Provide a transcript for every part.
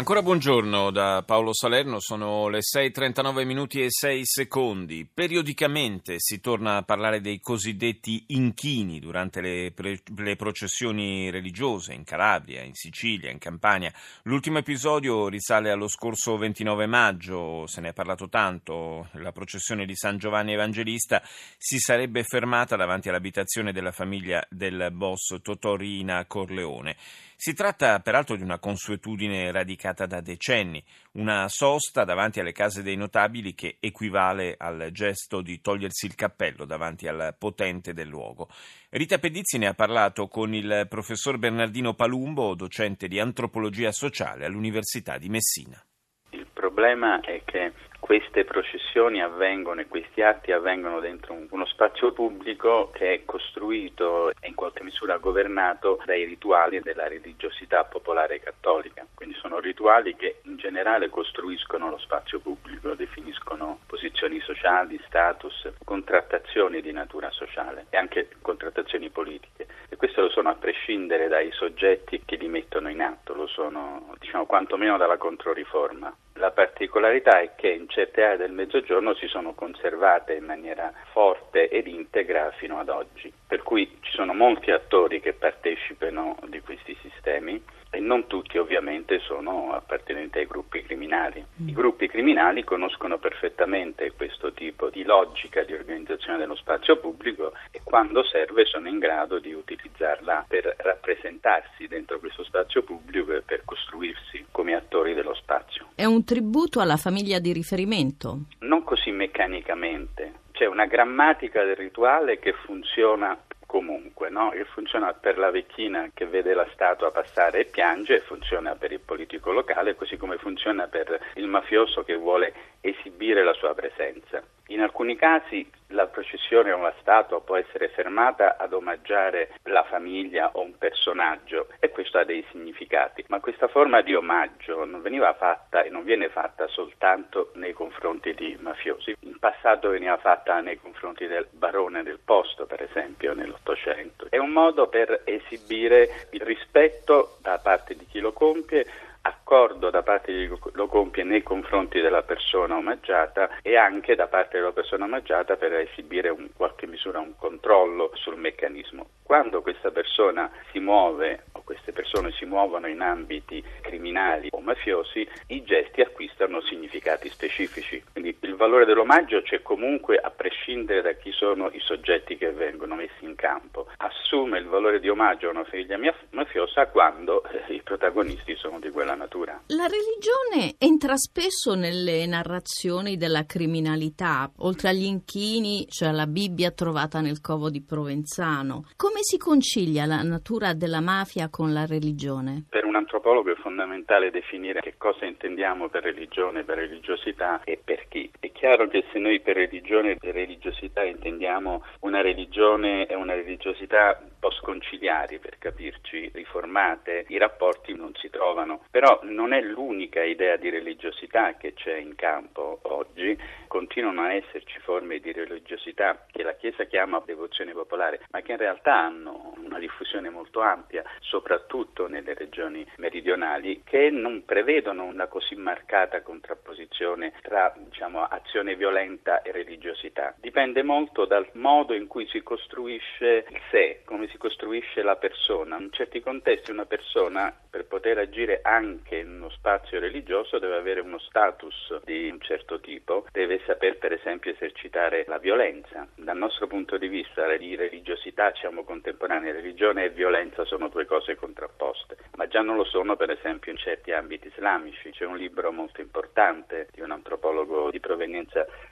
Ancora buongiorno da Paolo Salerno, sono le 6.39 minuti e 6 secondi. Periodicamente si torna a parlare dei cosiddetti inchini durante le, pre- le, processioni religiose in Calabria, in Sicilia, in Campania. L'ultimo episodio risale allo scorso 29 maggio, se ne è parlato tanto, la processione di San Giovanni Evangelista si sarebbe fermata davanti all'abitazione della famiglia del boss Totorina Corleone. Si tratta peraltro di una consuetudine radicata da decenni, una sosta davanti alle case dei notabili che equivale al gesto di togliersi il cappello davanti al potente del luogo. Rita Pedizzi ne ha parlato con il professor Bernardino Palumbo, docente di antropologia sociale all'Università di Messina. Il problema è che queste processioni avvengono e questi atti avvengono dentro uno spazio pubblico che è costruito e in qualche misura governato dai rituali della religiosità popolare cattolica. Quindi sono rituali che in generale costruiscono lo spazio pubblico, definiscono posizioni sociali, status, contrattazioni di natura sociale e anche contrattazioni politiche. E questo lo sono a prescindere dai soggetti che li mettono in atto, lo sono diciamo quantomeno dalla controriforma. La particolarità è che in certe aree del Mezzogiorno si sono conservate in maniera forte ed integra fino ad oggi, per cui ci sono molti attori che partecipano di questi sistemi e non tutti ovviamente sono appartenenti ai gruppi criminali. Mm. I gruppi criminali conoscono perfettamente questo tipo di logica di organizzazione dello spazio pubblico e quando serve sono in grado di utilizzarla per rappresentarsi dentro questo spazio pubblico e per costruirsi come attori dello spazio. È un tributo alla famiglia di riferimento? Non così meccanicamente. C'è una grammatica del rituale che funziona comunque, no? che funziona per la vecchina che vede la statua passare e piange, funziona per il politico locale, così come funziona per il mafioso che vuole esibire la sua presenza. In alcuni casi la processione o la statua può essere fermata ad omaggiare la famiglia o un personaggio e questo ha dei significati, ma questa forma di omaggio non veniva fatta e non viene fatta soltanto nei confronti di mafiosi. In passato veniva fatta nei confronti del barone del posto, per esempio, nell'Ottocento. È un modo per esibire il rispetto da parte di chi lo compie chi lo compie nei confronti della persona omaggiata e anche da parte della persona omaggiata per esibire in qualche misura un controllo sul meccanismo. Quando questa persona si muove o queste persone si muovono in ambiti criminali o mafiosi, i gesti acquistano significati specifici. Quindi valore dell'omaggio c'è comunque a prescindere da chi sono i soggetti che vengono messi in campo. Assume il valore di omaggio a una famiglia mafiosa quando eh, i protagonisti sono di quella natura. La religione entra spesso nelle narrazioni della criminalità, oltre agli inchini, cioè la Bibbia trovata nel covo di Provenzano. Come si concilia la natura della mafia con la religione? Per un antropologo è fondamentale definire che cosa intendiamo per religione, per religiosità e per chi. È chiaro che se noi per religione e religiosità intendiamo una religione e una religiosità un po' sconciliari per capirci, riformate, i rapporti non si trovano. Però non è l'unica idea di religiosità che c'è in campo oggi, continuano a esserci forme di religiosità che la Chiesa chiama devozione popolare, ma che in realtà hanno una diffusione molto ampia, soprattutto nelle regioni meridionali, che non prevedono una così marcata contrapposizione tra diciamo, azione violenta e religiosità. Dipende molto dal modo in cui si costruisce il sé, come si costruisce la persona. In certi contesti una persona per poter agire anche in uno spazio religioso deve avere uno status di un certo tipo, deve saper per esempio esercitare la violenza. Dal nostro punto di vista di religiosità diciamo contemporanea, religione e violenza sono due cose contrapposte, ma già non lo sono per esempio in certi ambiti islamici. C'è un libro molto importante di un antropologo di provenienza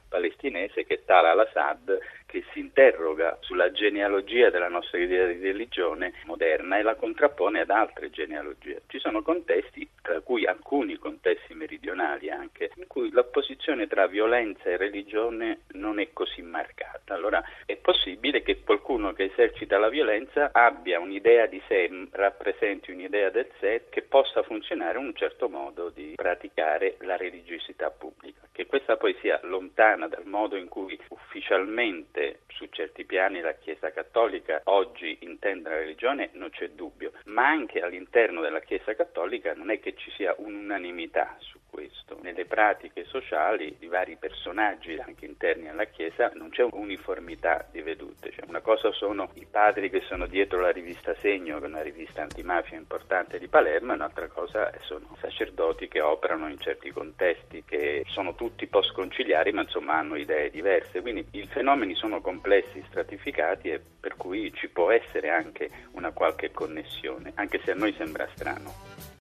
palestinese che Tala al-Assad che si interroga sulla genealogia della nostra idea di religione moderna e la contrappone ad altre genealogie. Ci sono contesti, tra cui alcuni contesti meridionali anche, in cui l'opposizione tra violenza e religione non è così marcata. Allora è possibile che qualcuno che esercita la violenza abbia un'idea di sé, rappresenti un'idea del sé che possa funzionare in un certo modo di praticare la religiosità pubblica. Che questa poi sia lontana dal modo in cui ufficialmente su certi piani la Chiesa Cattolica. Oggi intende la religione non c'è dubbio, ma anche all'interno della Chiesa Cattolica non è che ci sia un'unanimità su questo. Nelle pratiche sociali di vari personaggi anche interni alla Chiesa non c'è uniformità di vedute. Cioè, una cosa sono i padri che sono dietro la rivista Segno, che è una rivista antimafia importante di Palermo, e un'altra cosa sono sacerdoti che operano in certi contesti, che sono tutti post conciliari, ma insomma hanno idee diverse. Quindi i fenomeni sono complessi, stratificati e per cui ci può essere anche una qualche connessione, anche se a noi sembra strano.